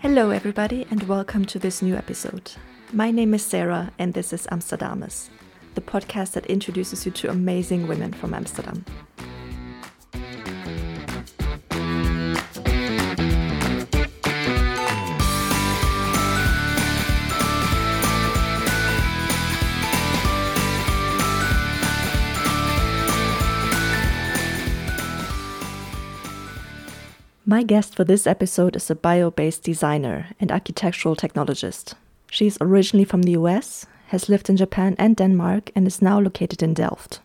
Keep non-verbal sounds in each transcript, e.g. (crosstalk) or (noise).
Hello, everybody, and welcome to this new episode. My name is Sarah, and this is Amsterdamus, the podcast that introduces you to amazing women from Amsterdam. My guest for this episode is a bio based designer and architectural technologist. She is originally from the US, has lived in Japan and Denmark, and is now located in Delft.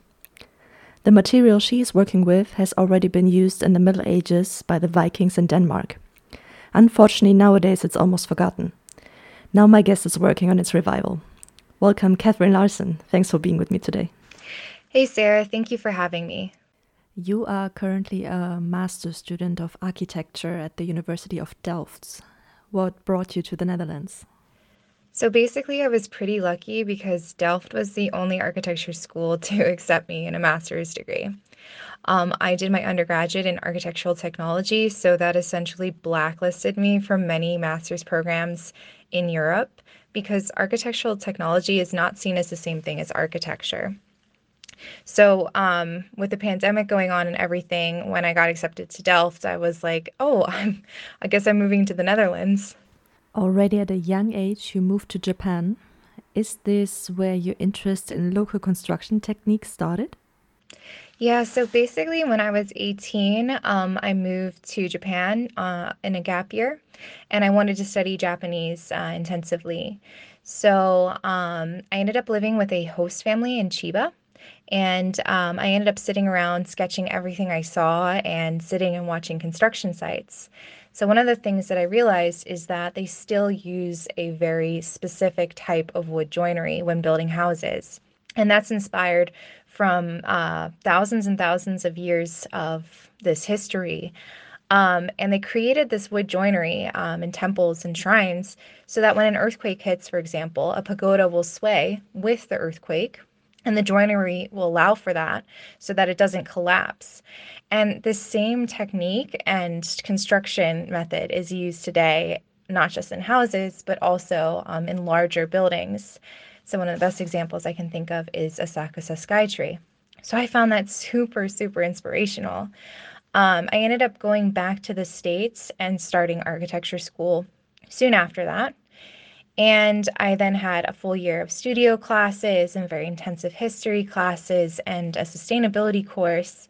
The material she is working with has already been used in the Middle Ages by the Vikings in Denmark. Unfortunately, nowadays it's almost forgotten. Now my guest is working on its revival. Welcome, Kathryn Larsen. Thanks for being with me today. Hey, Sarah. Thank you for having me. You are currently a master's student of architecture at the University of Delft. What brought you to the Netherlands? So basically, I was pretty lucky because Delft was the only architecture school (laughs) to accept me in a master's degree. Um, I did my undergraduate in architectural technology, so that essentially blacklisted me from many master's programs in Europe because architectural technology is not seen as the same thing as architecture. So, um, with the pandemic going on and everything, when I got accepted to Delft, I was like, oh, (laughs) I'm, I guess I'm moving to the Netherlands. Already at a young age, you moved to Japan. Is this where your interest in local construction techniques started? Yeah, so basically, when I was 18, um, I moved to Japan uh, in a gap year, and I wanted to study Japanese uh, intensively. So um, I ended up living with a host family in Chiba. And um, I ended up sitting around sketching everything I saw and sitting and watching construction sites. So, one of the things that I realized is that they still use a very specific type of wood joinery when building houses. And that's inspired from uh, thousands and thousands of years of this history. Um, and they created this wood joinery um, in temples and shrines so that when an earthquake hits, for example, a pagoda will sway with the earthquake, and the joinery will allow for that so that it doesn't collapse. And the same technique and construction method is used today, not just in houses, but also um, in larger buildings. So, one of the best examples I can think of is Asakusa Skytree. So, I found that super, super inspirational. Um, I ended up going back to the States and starting architecture school soon after that. And I then had a full year of studio classes and very intensive history classes and a sustainability course.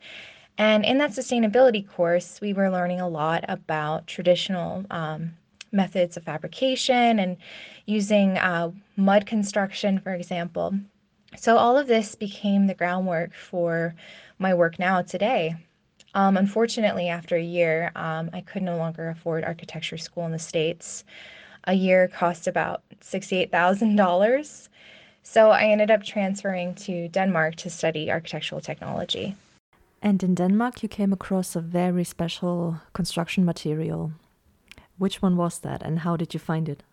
And in that sustainability course, we were learning a lot about traditional um, methods of fabrication and using uh, mud construction, for example. So, all of this became the groundwork for my work now today. Um, unfortunately, after a year, um, I could no longer afford architecture school in the States a year cost about $68,000. So I ended up transferring to Denmark to study architectural technology. And in Denmark, you came across a very special construction material. Which one was that, and how did you find it?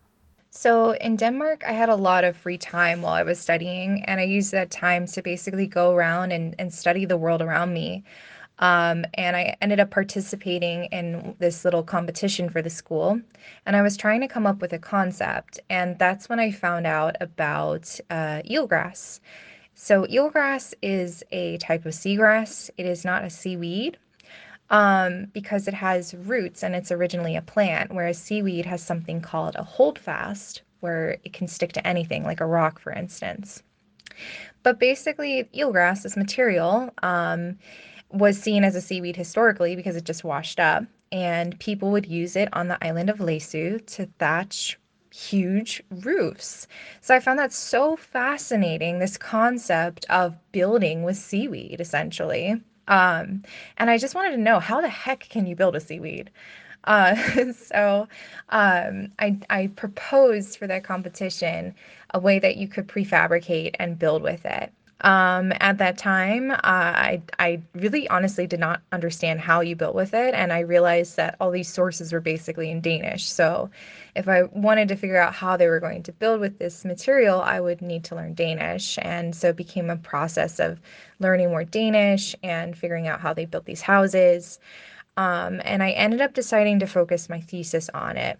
So, in Denmark, I had a lot of free time while I was studying, and I used that time to basically go around and, and study the world around me. Um, and I ended up participating in this little competition for the school. And I was trying to come up with a concept. And that's when I found out about uh, eelgrass. So, eelgrass is a type of seagrass, it is not a seaweed. Um, because it has roots and it's originally a plant, whereas seaweed has something called a holdfast, where it can stick to anything, like a rock, for instance. But basically, eelgrass, this material, um, was seen as a seaweed historically because it just washed up, and people would use it on the island of Læsø to thatch huge roofs. So I found that so fascinating this concept of building with seaweed essentially. Um, and I just wanted to know how the heck can you build a seaweed? Uh, (laughs) so um, I, I proposed for that competition a way that you could prefabricate and build with it. Um, at that time, uh, I I really honestly did not understand how you built with it, and I realized that all these sources were basically in Danish. So, if I wanted to figure out how they were going to build with this material, I would need to learn Danish, and so it became a process of learning more Danish and figuring out how they built these houses. Um, and I ended up deciding to focus my thesis on it.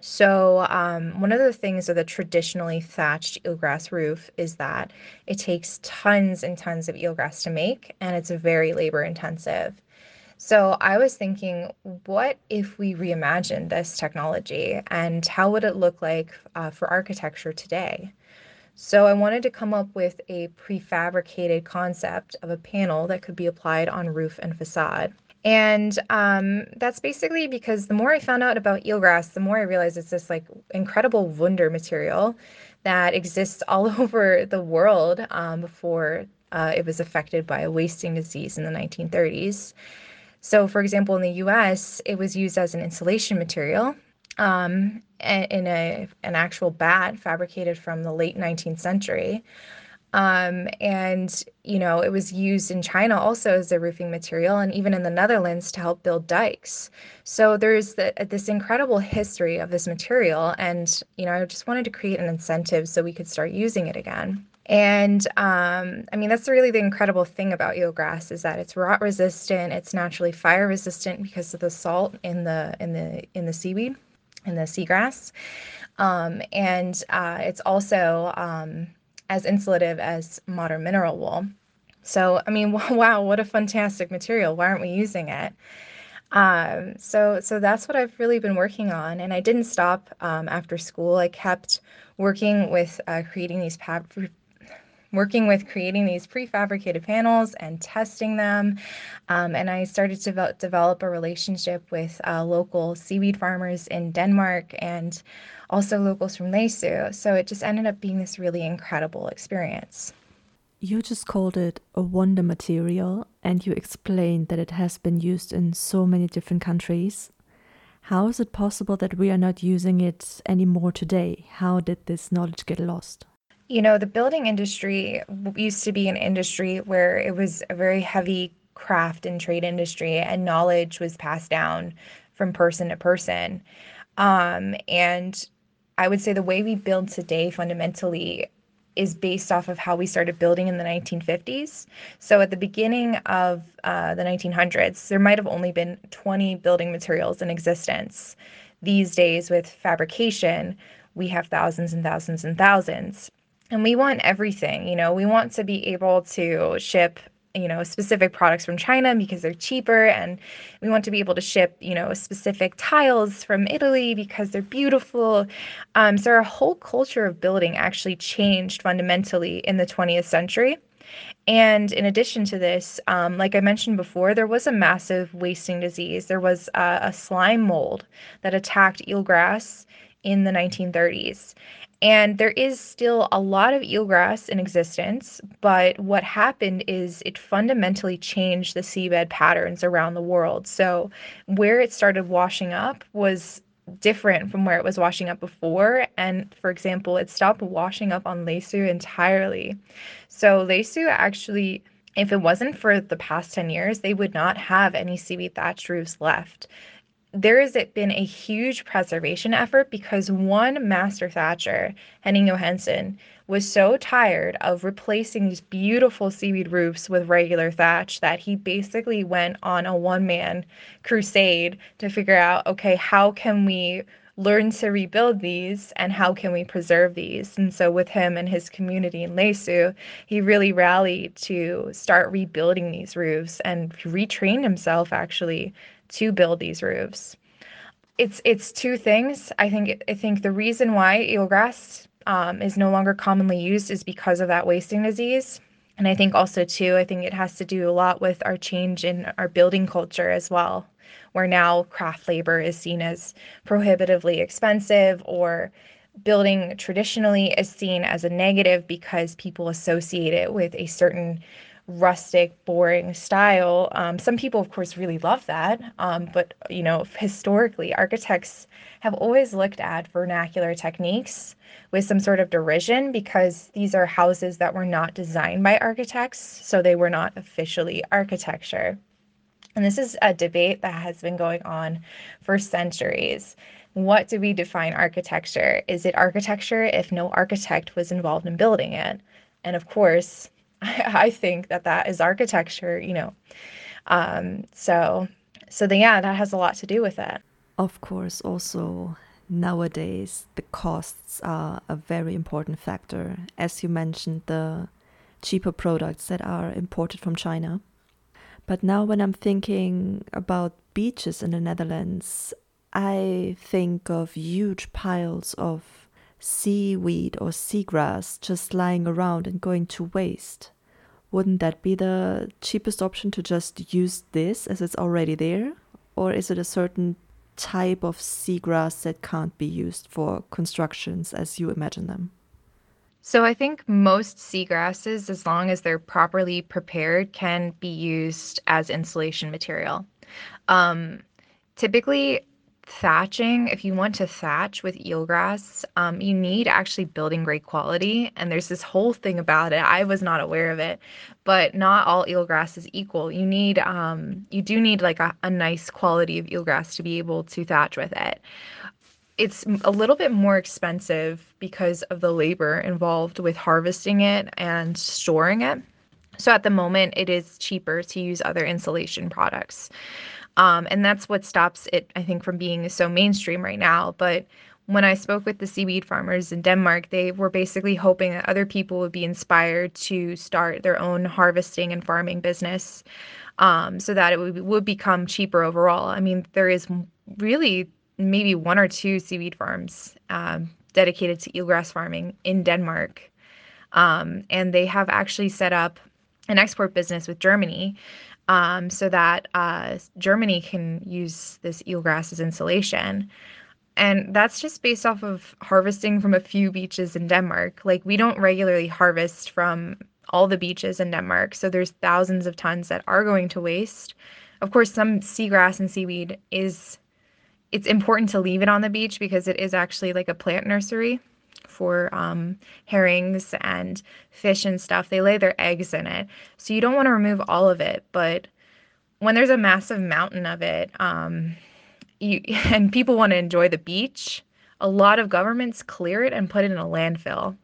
So, um, one of the things of the traditionally thatched eelgrass roof is that it takes tons and tons of eelgrass to make, and it's very labor intensive. So, I was thinking, what if we reimagined this technology and how would it look like uh, for architecture today? So, I wanted to come up with a prefabricated concept of a panel that could be applied on roof and facade. And um, that's basically because the more I found out about eelgrass, the more I realized it's this like incredible wonder material that exists all (laughs) over the world um, before uh, it was affected by a wasting disease in the 1930s. So, for example, in the US, it was used as an insulation material um, in a, an actual batt fabricated from the late 19th century. Um, and, you know, it was used in China also as a roofing material and even in the Netherlands to help build dikes. So there's the, this incredible history of this material. And, you know, I just wanted to create an incentive so we could start using it again. And um, I mean, that's really the incredible thing about eelgrass is that it's rot resistant, it's naturally fire resistant because of the salt in the in the in the seaweed, in the seagrass, um, and uh, it's also um, as insulative as modern mineral wool. So, I mean, (laughs) wow, what a fantastic material. Why aren't we using it? Um, so, so that's what I've really been working on. And I didn't stop um, after school. I kept working with uh, creating these pab- working with creating these prefabricated panels and testing them. Um, and I started to develop, develop a relationship with uh, local seaweed farmers in Denmark and also locals from Læsø. So it just ended up being this really incredible experience. You just called it a wonder material, and you explained that it has been used in so many different countries. How is it possible that we are not using it anymore today? How did this knowledge get lost? You know, the building industry used to be an industry where it was a very heavy craft and trade industry, and knowledge was passed down from person to person. Um, and I would say the way we build today fundamentally is based off of how we started building in the 1950s. So at the beginning of uh, the 1900s, there might have only been 20 building materials in existence. These days, with fabrication, we have thousands and thousands and thousands. And we want everything, you know, we want to be able to ship you know specific products from China because they're cheaper and we want to be able to ship you know specific tiles from Italy because they're beautiful um, so our whole culture of building actually changed fundamentally in the 20th century and in addition to this, um, like I mentioned before, there was a massive wasting disease. There was a, a slime mold that attacked eelgrass in the 1930s. And there is still a lot of eelgrass in existence, but what happened is it fundamentally changed the seabed patterns around the world. So, where it started washing up was different from where it was washing up before. And for example, it stopped washing up on Læsø entirely. So, Læsø actually, if it wasn't for the past 10 years, they would not have any seaweed thatched roofs left there has been a huge preservation effort because one master thatcher, Henning Johansen, was so tired of replacing these beautiful seaweed roofs with regular thatch that he basically went on a one man crusade to figure out okay, how can we learn to rebuild these and how can we preserve these? And so, with him and his community in Læsø, he really rallied to start rebuilding these roofs and retrained himself actually to build these roofs. It's it's two things. I think I think the reason why eelgrass um, is no longer commonly used is because of that wasting disease. And I think also too, I think it has to do a lot with our change in our building culture as well, where now craft labor is seen as prohibitively expensive or building traditionally is seen as a negative because people associate it with a certain rustic, boring style. Um, some people, of course, really love that. Um, but, you know, historically, architects have always looked at vernacular techniques with some sort of derision because these are houses that were not designed by architects, so they were not officially architecture. And this is a debate that has been going on for centuries. What do we define architecture? Is it architecture if no architect was involved in building it? And of course, (laughs) I, think that that is architecture, you know. Um, so, so the, yeah, that has a lot to do with it. Of course, also nowadays the costs are a very important factor. As you mentioned, the cheaper products that are imported from China. But now, when I'm thinking about beaches in the Netherlands, I think of huge piles of seaweed or seagrass just lying around and going to waste. Wouldn't that be the cheapest option to just use this as it's already there? Or is it a certain type of seagrass that can't be used for constructions as you imagine them? So I think most seagrasses, as long as they're properly prepared, can be used as insulation material. Um, typically, thatching, if you want to thatch with eelgrass, um, you need actually building grade quality. And there's this whole thing about it. I was not aware of it, but not all eelgrass is equal. You need, um, you do need like a, a nice quality of eelgrass to be able to thatch with it. It's a little bit more expensive because of the labor involved with harvesting it and storing it. So at the moment, it is cheaper to use other insulation products. Um, and that's what stops it, I think, from being so mainstream right now. But when I spoke with the seaweed farmers in Denmark, they were basically hoping that other people would be inspired to start their own harvesting and farming business um, so that it would, would become cheaper overall. I mean, there is really maybe one or two seaweed farms um, dedicated to eelgrass farming in Denmark. Um, and they have actually set up an export business with Germany um, so that uh, Germany can use this eelgrass as insulation. And that's just based off of harvesting from a few beaches in Denmark. Like, we don't regularly harvest from all the beaches in Denmark. So there's thousands of tons that are going to waste. Of course, some seagrass and seaweed is it's important to leave it on the beach because it is actually like a plant nursery for um, herrings and fish and stuff. They lay their eggs in it. So you don't want to remove all of it. But when there's a massive mountain of it, um, you, (laughs) and people want to enjoy the beach, a lot of governments clear it and put it in a landfill.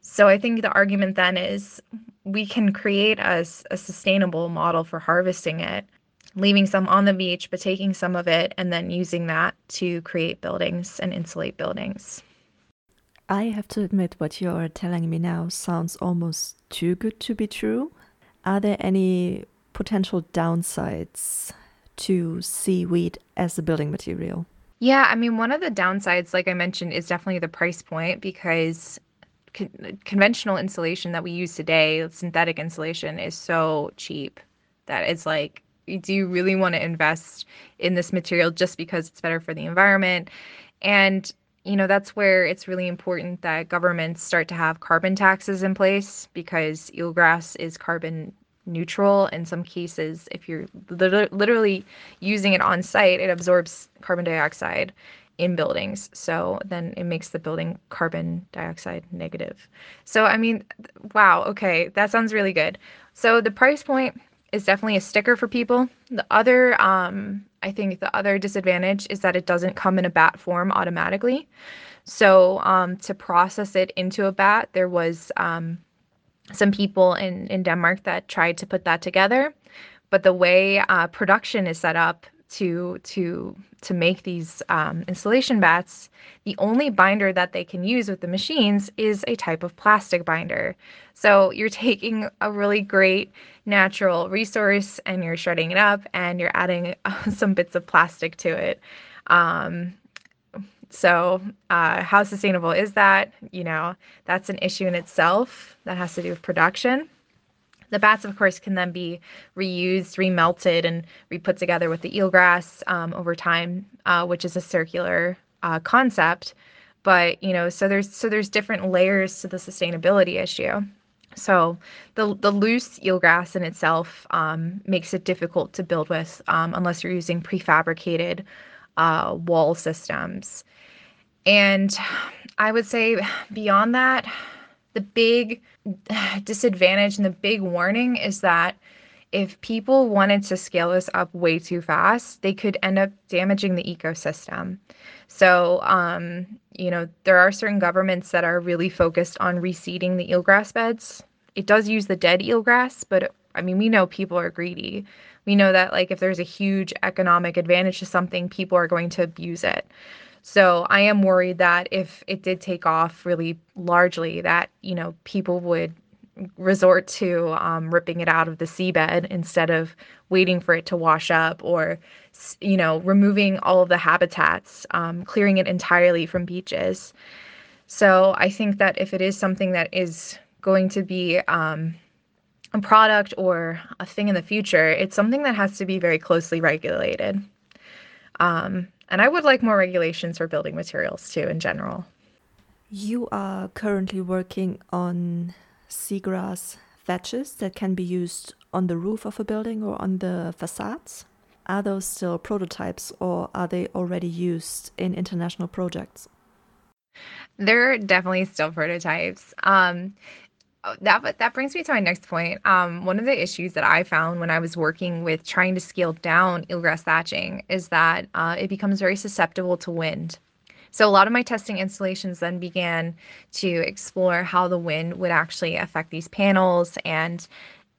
So I think the argument then is we can create a, a sustainable model for harvesting it leaving some on the beach, but taking some of it and then using that to create buildings and insulate buildings. I have to admit, what you're telling me now sounds almost too good to be true. Are there any potential downsides to seaweed as a building material? Yeah, I mean, one of the downsides, like I mentioned, is definitely the price point because con- conventional insulation that we use today, synthetic insulation, is so cheap that it's like, do you really want to invest in this material just because it's better for the environment? And you know, that's where it's really important that governments start to have carbon taxes in place because eelgrass is carbon neutral in some cases. If you're literally using it on site it absorbs carbon dioxide in buildings. So then it makes the building carbon dioxide negative. So i mean wow okay that sounds really good. So the price point is definitely a sticker for people. The other um, I think the other disadvantage is that it doesn't come in a batt form automatically. So um, to process it into a batt, there was um, some people in, in Denmark that tried to put that together. But the way uh, production is set up to to to make these um, insulation batts, the only binder that they can use with the machines is a type of plastic binder. So you're taking a really great natural resource and you're shredding it up and you're adding (laughs) some bits of plastic to it. Um, so, uh, how sustainable is that? You know, that's an issue in itself that has to do with production. The batts, of course, can then be reused, remelted, and re-put together with the eelgrass um, over time, uh, which is a circular uh, concept. But you know, so there's so there's different layers to the sustainability issue. So the the loose eelgrass in itself um, makes it difficult to build with um, unless you're using prefabricated uh, wall systems. And I would say beyond that, the big (sighs) disadvantage and the big warning is that if people wanted to scale this up way too fast, they could end up damaging the ecosystem. So, um, you know, there are certain governments that are really focused on reseeding the eelgrass beds. It does use the dead eelgrass, but I mean, we know people are greedy. We know that, like, if there's a huge economic advantage to something, people are going to abuse it. So I am worried that if it did take off really largely, that, you know, people would resort to um, ripping it out of the seabed instead of waiting for it to wash up or, you know, removing all of the habitats, um, clearing it entirely from beaches. So I think that if it is something that is going to be um, a product or a thing in the future, it's something that has to be very closely regulated. Um, and I would like more regulations for building materials too, in general. You are currently working on seagrass thatches that can be used on the roof of a building or on the facades. Are those still prototypes or are they already used in international projects? They're definitely still prototypes. Um, that that brings me to my next point. Um, one of the issues that I found when I was working with trying to scale down eelgrass thatching is that uh, it becomes very susceptible to wind. So a lot of my testing installations then began to explore how the wind would actually affect these panels and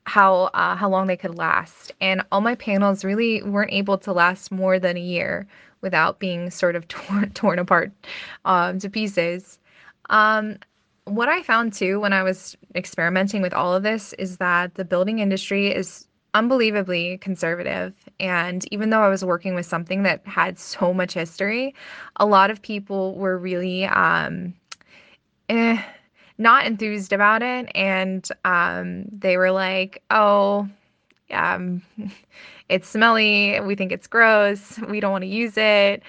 how uh, how long they could last. And all my panels really weren't able to last more than a year without being sort of (laughs) torn torn apart um, to pieces. Um, what I found too when I was experimenting with all of this is that the building industry is unbelievably conservative. And even though I was working with something that had so much history, a lot of people were really um, eh, not enthused about it. And um, they were like, oh, um, (laughs) it's smelly. We think it's gross. We don't want to use it.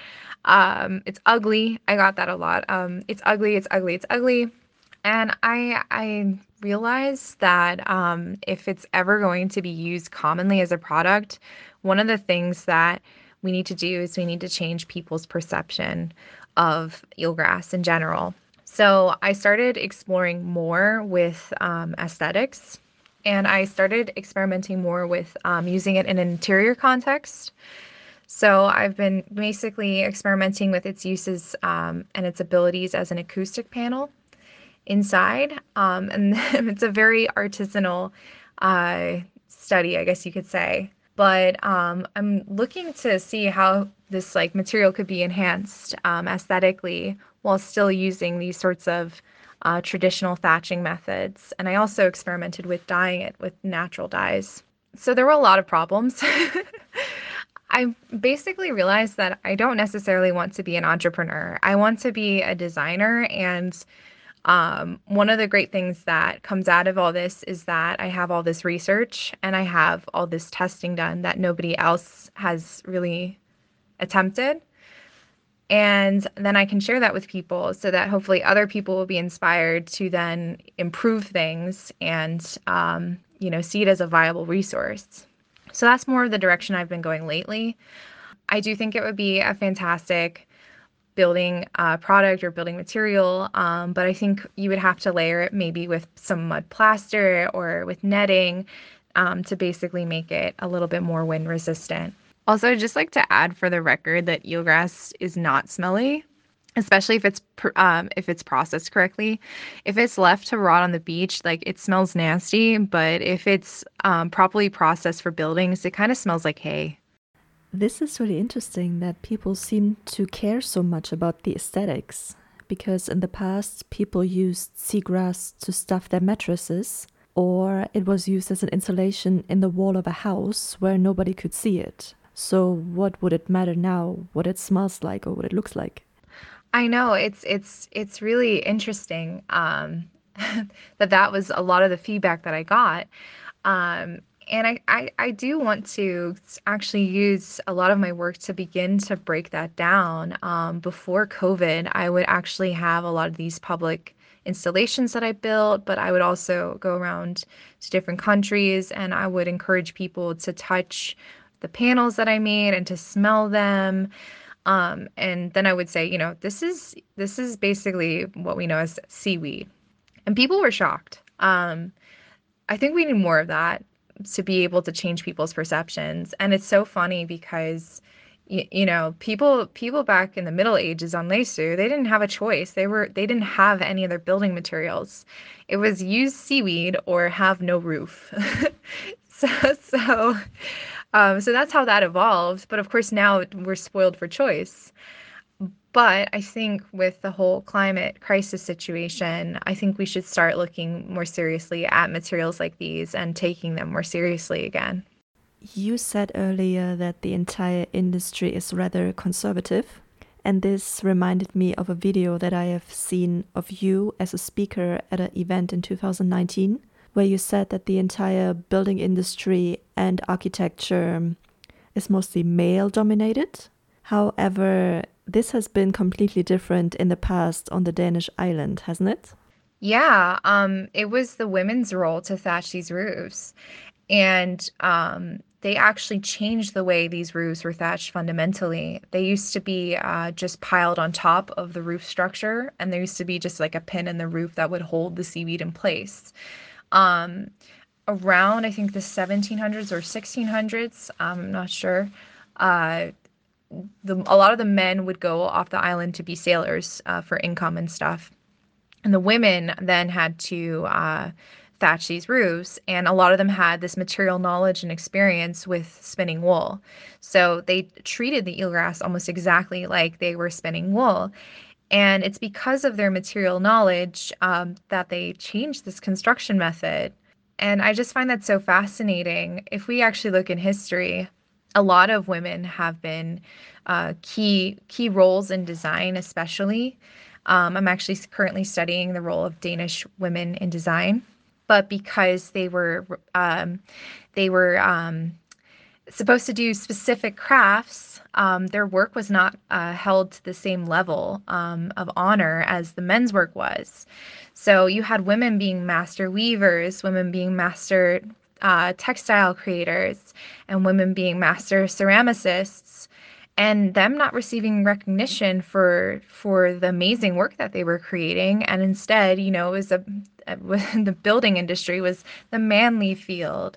Um, it's ugly. I got that a lot. Um, it's ugly. It's ugly. It's ugly. And I I realized that um, if it's ever going to be used commonly as a product, one of the things that we need to do is we need to change people's perception of eelgrass in general. So I started exploring more with um, aesthetics and I started experimenting more with um, using it in an interior context. So I've been basically experimenting with its uses um, and its abilities as an acoustic panel inside. Um, and (laughs) it's a very artisanal uh, study, I guess you could say. But um, I'm looking to see how this like material could be enhanced um, aesthetically while still using these sorts of uh, traditional thatching methods. And I also experimented with dyeing it with natural dyes. So there were a lot of problems. (laughs) I basically realized that I don't necessarily want to be an entrepreneur. I want to be a designer and um, one of the great things that comes out of all this is that I have all this research and I have all this testing done that nobody else has really attempted. And then I can share that with people so that hopefully other people will be inspired to then improve things and, um, you know, see it as a viable resource. So that's more of the direction I've been going lately. I do think it would be a fantastic building a product or building material. Um, but I think you would have to layer it maybe with some mud plaster or with netting um, to basically make it a little bit more wind resistant. Also, I'd just like to add for the record that eelgrass is not smelly, especially if it's um, if it's processed correctly. If it's left to rot on the beach, like it smells nasty. But if it's um, properly processed for buildings, it kind of smells like hay. This is really interesting that people seem to care so much about the aesthetics because in the past people used seagrass to stuff their mattresses or it was used as an insulation in the wall of a house where nobody could see it. So what would it matter now what it smells like or what it looks like? I know it's it's it's really interesting um, (laughs) that that was a lot of the feedback that I got. Um, and I, I, I do want to actually use a lot of my work to begin to break that down. Um, before COVID, I would actually have a lot of these public installations that I built, but I would also go around to different countries and I would encourage people to touch the panels that I made and to smell them. Um, and then I would say, you know, this is this is basically what we know as seaweed. And people were shocked. Um, I think we need more of that to be able to change people's perceptions. And it's so funny because you, you know people people back in the middle ages on Læsø they didn't have a choice. They were they didn't have any other building materials. It was use seaweed or have no roof. (laughs) So so um, so that's how that evolved. But of course now we're spoiled for choice but I think with the whole climate crisis situation, I think we should start looking more seriously at materials like these and taking them more seriously again. You said earlier that the entire industry is rather conservative, and this reminded me of a video that I have seen of you as a speaker at an event in 2019, where you said that the entire building industry and architecture is mostly male dominated. However, this has been completely different in the past on the Danish island, hasn't it? Yeah, um, it was the women's role to thatch these roofs. And um, they actually changed the way these roofs were thatched fundamentally. They used to be uh, just piled on top of the roof structure, and there used to be just like a pin in the roof that would hold the seaweed in place. Um, around, I think, the 1700s or 1600s, I'm not sure. Uh, the, a lot of the men would go off the island to be sailors uh, for income and stuff. And the women then had to uh, thatch these roofs, and a lot of them had this material knowledge and experience with spinning wool. So they treated the eelgrass almost exactly like they were spinning wool. And it's because of their material knowledge um, that they changed this construction method. And I just find that so fascinating. If we actually look in history, a lot of women have been uh, key key roles in design, especially. Um, I'm actually currently studying the role of Danish women in design but because they were um, they were um, supposed to do specific crafts, um, their work was not uh, held to the same level um, of honor as the men's work was. So you had women being master weavers, women being master uh, textile creators, and women being master ceramicists and them not receiving recognition for for the amazing work that they were creating. And instead you know it was a, a (laughs) the building industry was the manly field.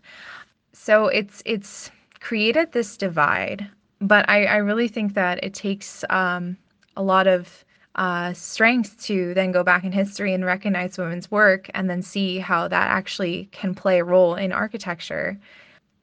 So it's it's created this divide but i i really think that it takes um, a lot of uh, strength to then go back in history and recognize women's work and then see how that actually can play a role in architecture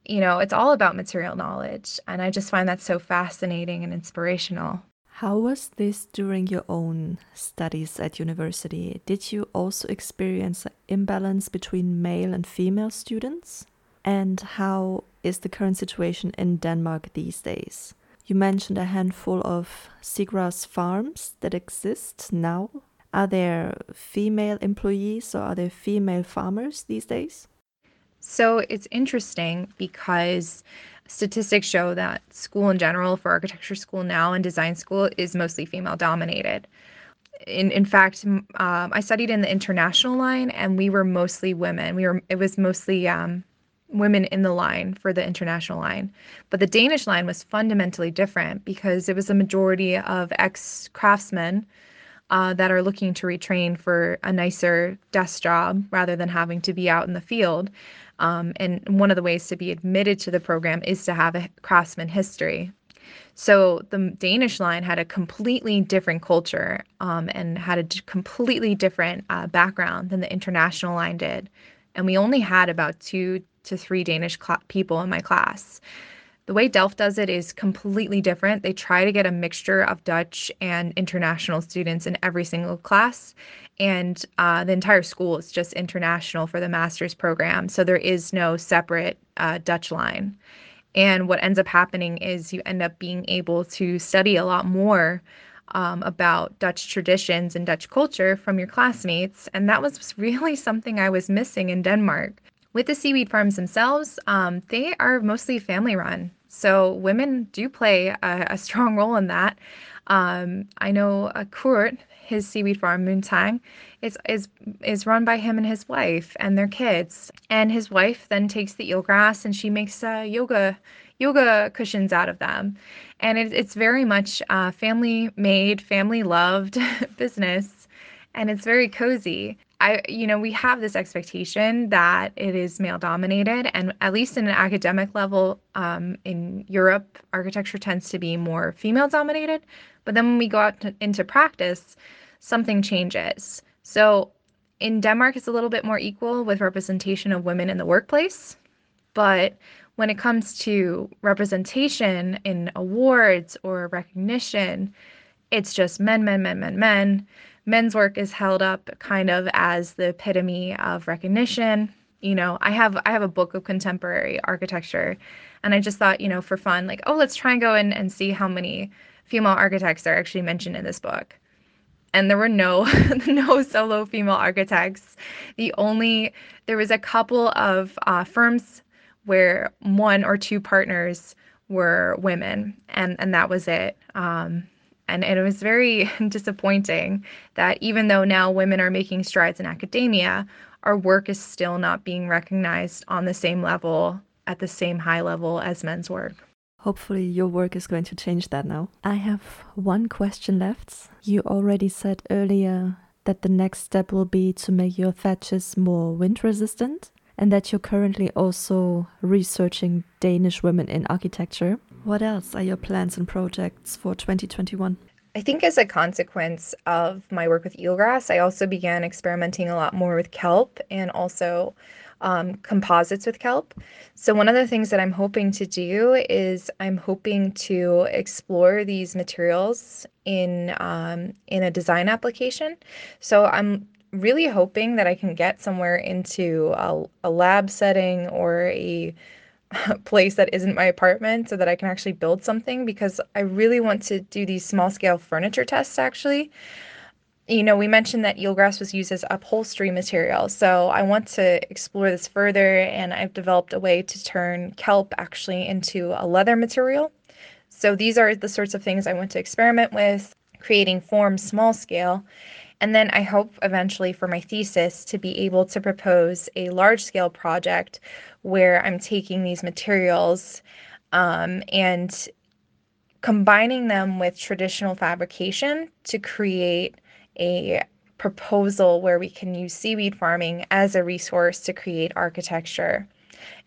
you know, it's all about material knowledge. And I just find that so fascinating and inspirational. How was this during your own studies at university? Did you also experience an imbalance between male and female students? And how is the current situation in Denmark these days? You mentioned a handful of seagrass farms that exist now. Are there female employees or are there female farmers these days? So it's interesting because statistics show that school in general, for architecture school now and design school, is mostly female dominated. In, in fact, um, I studied in the international line, and we were mostly women. We were it was mostly um, women in the line for the international line, but the Danish line was fundamentally different because it was a majority of ex craftsmen uh, that are looking to retrain for a nicer desk job rather than having to be out in the field. Um, and one of the ways to be admitted to the program is to have a craftsman history. So the Danish line had a completely different culture um, and had a completely different uh, background than the international line did. And we only had about two to three Danish cl- people in my class. The way Delft does it is completely different. They try to get a mixture of Dutch and international students in every single class. And uh, the entire school is just international for the master's program. So there is no separate uh, Dutch line. And what ends up happening is you end up being able to study a lot more um, about Dutch traditions and Dutch culture from your classmates. And that was really (laughs) something I was missing in Denmark. With the seaweed farms themselves, um, they are mostly family run. So women do play a, a strong role in that. Um, I know a Kurt, his seaweed farm, Moontang, is is is run by him and his wife and their kids. And his wife then takes the eelgrass and she makes uh, yoga yoga cushions out of them. And it, it's very much uh, family made, family loved (laughs) business, and it's very cozy. I, you know, we have this expectation that it is male dominated, and at least in an academic level, um, in Europe, architecture tends to be more female dominated. But then when we go out to, into practice, something changes. So in Denmark, it's a little bit more equal with representation of women in the workplace. But when it comes to representation in awards or recognition, it's just men, men, men, men, men. Men's work is held up kind of as the epitome of recognition. You know, I have I have a book of contemporary architecture, and I just thought, you know, for fun, like, oh, let's try and go in and see how many female architects are actually mentioned in this book. And there were no (laughs) no solo female architects. The only there was a couple of uh, firms where one or two partners were women, and and that was it. Um, and it was very (laughs) disappointing that even though now women are making strides in academia, our work is still not being recognized on the same level at the same high level as men's work. Hopefully, your work is going to change that now. I have one question left. You already said earlier that the next step will be to make your thatches more wind resistant and that you're currently also researching Danish women in architecture. What else are your plans and projects for 2021? I think as a consequence of my work with eelgrass, I also began experimenting a lot more with kelp and also um, composites with kelp. So, one of the things that I'm hoping to do is I'm hoping to explore these materials in um, in a design application. So, I'm really hoping that I can get somewhere into a, a lab setting or a (laughs) place that isn't my apartment so that I can actually build something because I really want to do these small scale furniture tests actually. You know, we mentioned that eelgrass was used as upholstery material. So I want to explore this further and I've developed a way to turn kelp actually into a leather material. So these are the sorts of things I want to experiment with, creating forms small scale. And then I hope eventually for my thesis to be able to propose a large scale project where I'm taking these materials um, and combining them with traditional fabrication to create a proposal where we can use seaweed farming as a resource to create architecture.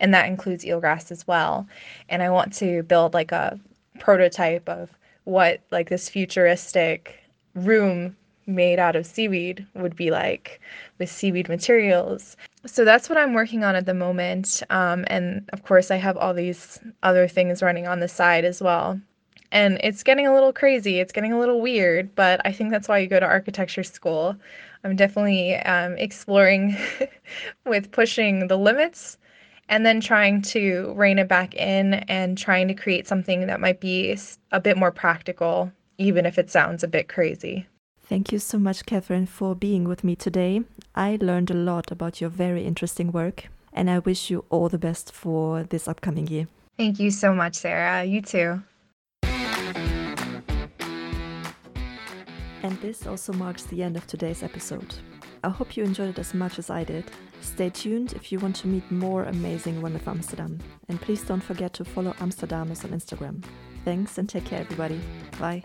And that includes eelgrass as well. And I want to build like a prototype of what like this futuristic room made out of seaweed would be like with seaweed materials. So that's what I'm working on at the moment. Um, and of course, I have all these other things running on the side as well. And it's getting a little crazy, it's getting a little weird, but I think that's why you go to architecture school. I'm definitely um, exploring (laughs) with pushing the limits and then trying to rein it back in and trying to create something that might be a bit more practical, even if it sounds a bit crazy. Thank you so much, Kathryn, for being with me today. I learned a lot about your very interesting work, and I wish you all the best for this upcoming year. Thank you so much, Sarah. You too. And this also marks the end of today's episode. I hope you enjoyed it as much as I did. Stay tuned if you want to meet more amazing women of Amsterdam. And please don't forget to follow Amsterdamus on Instagram. Thanks and take care, everybody. Bye.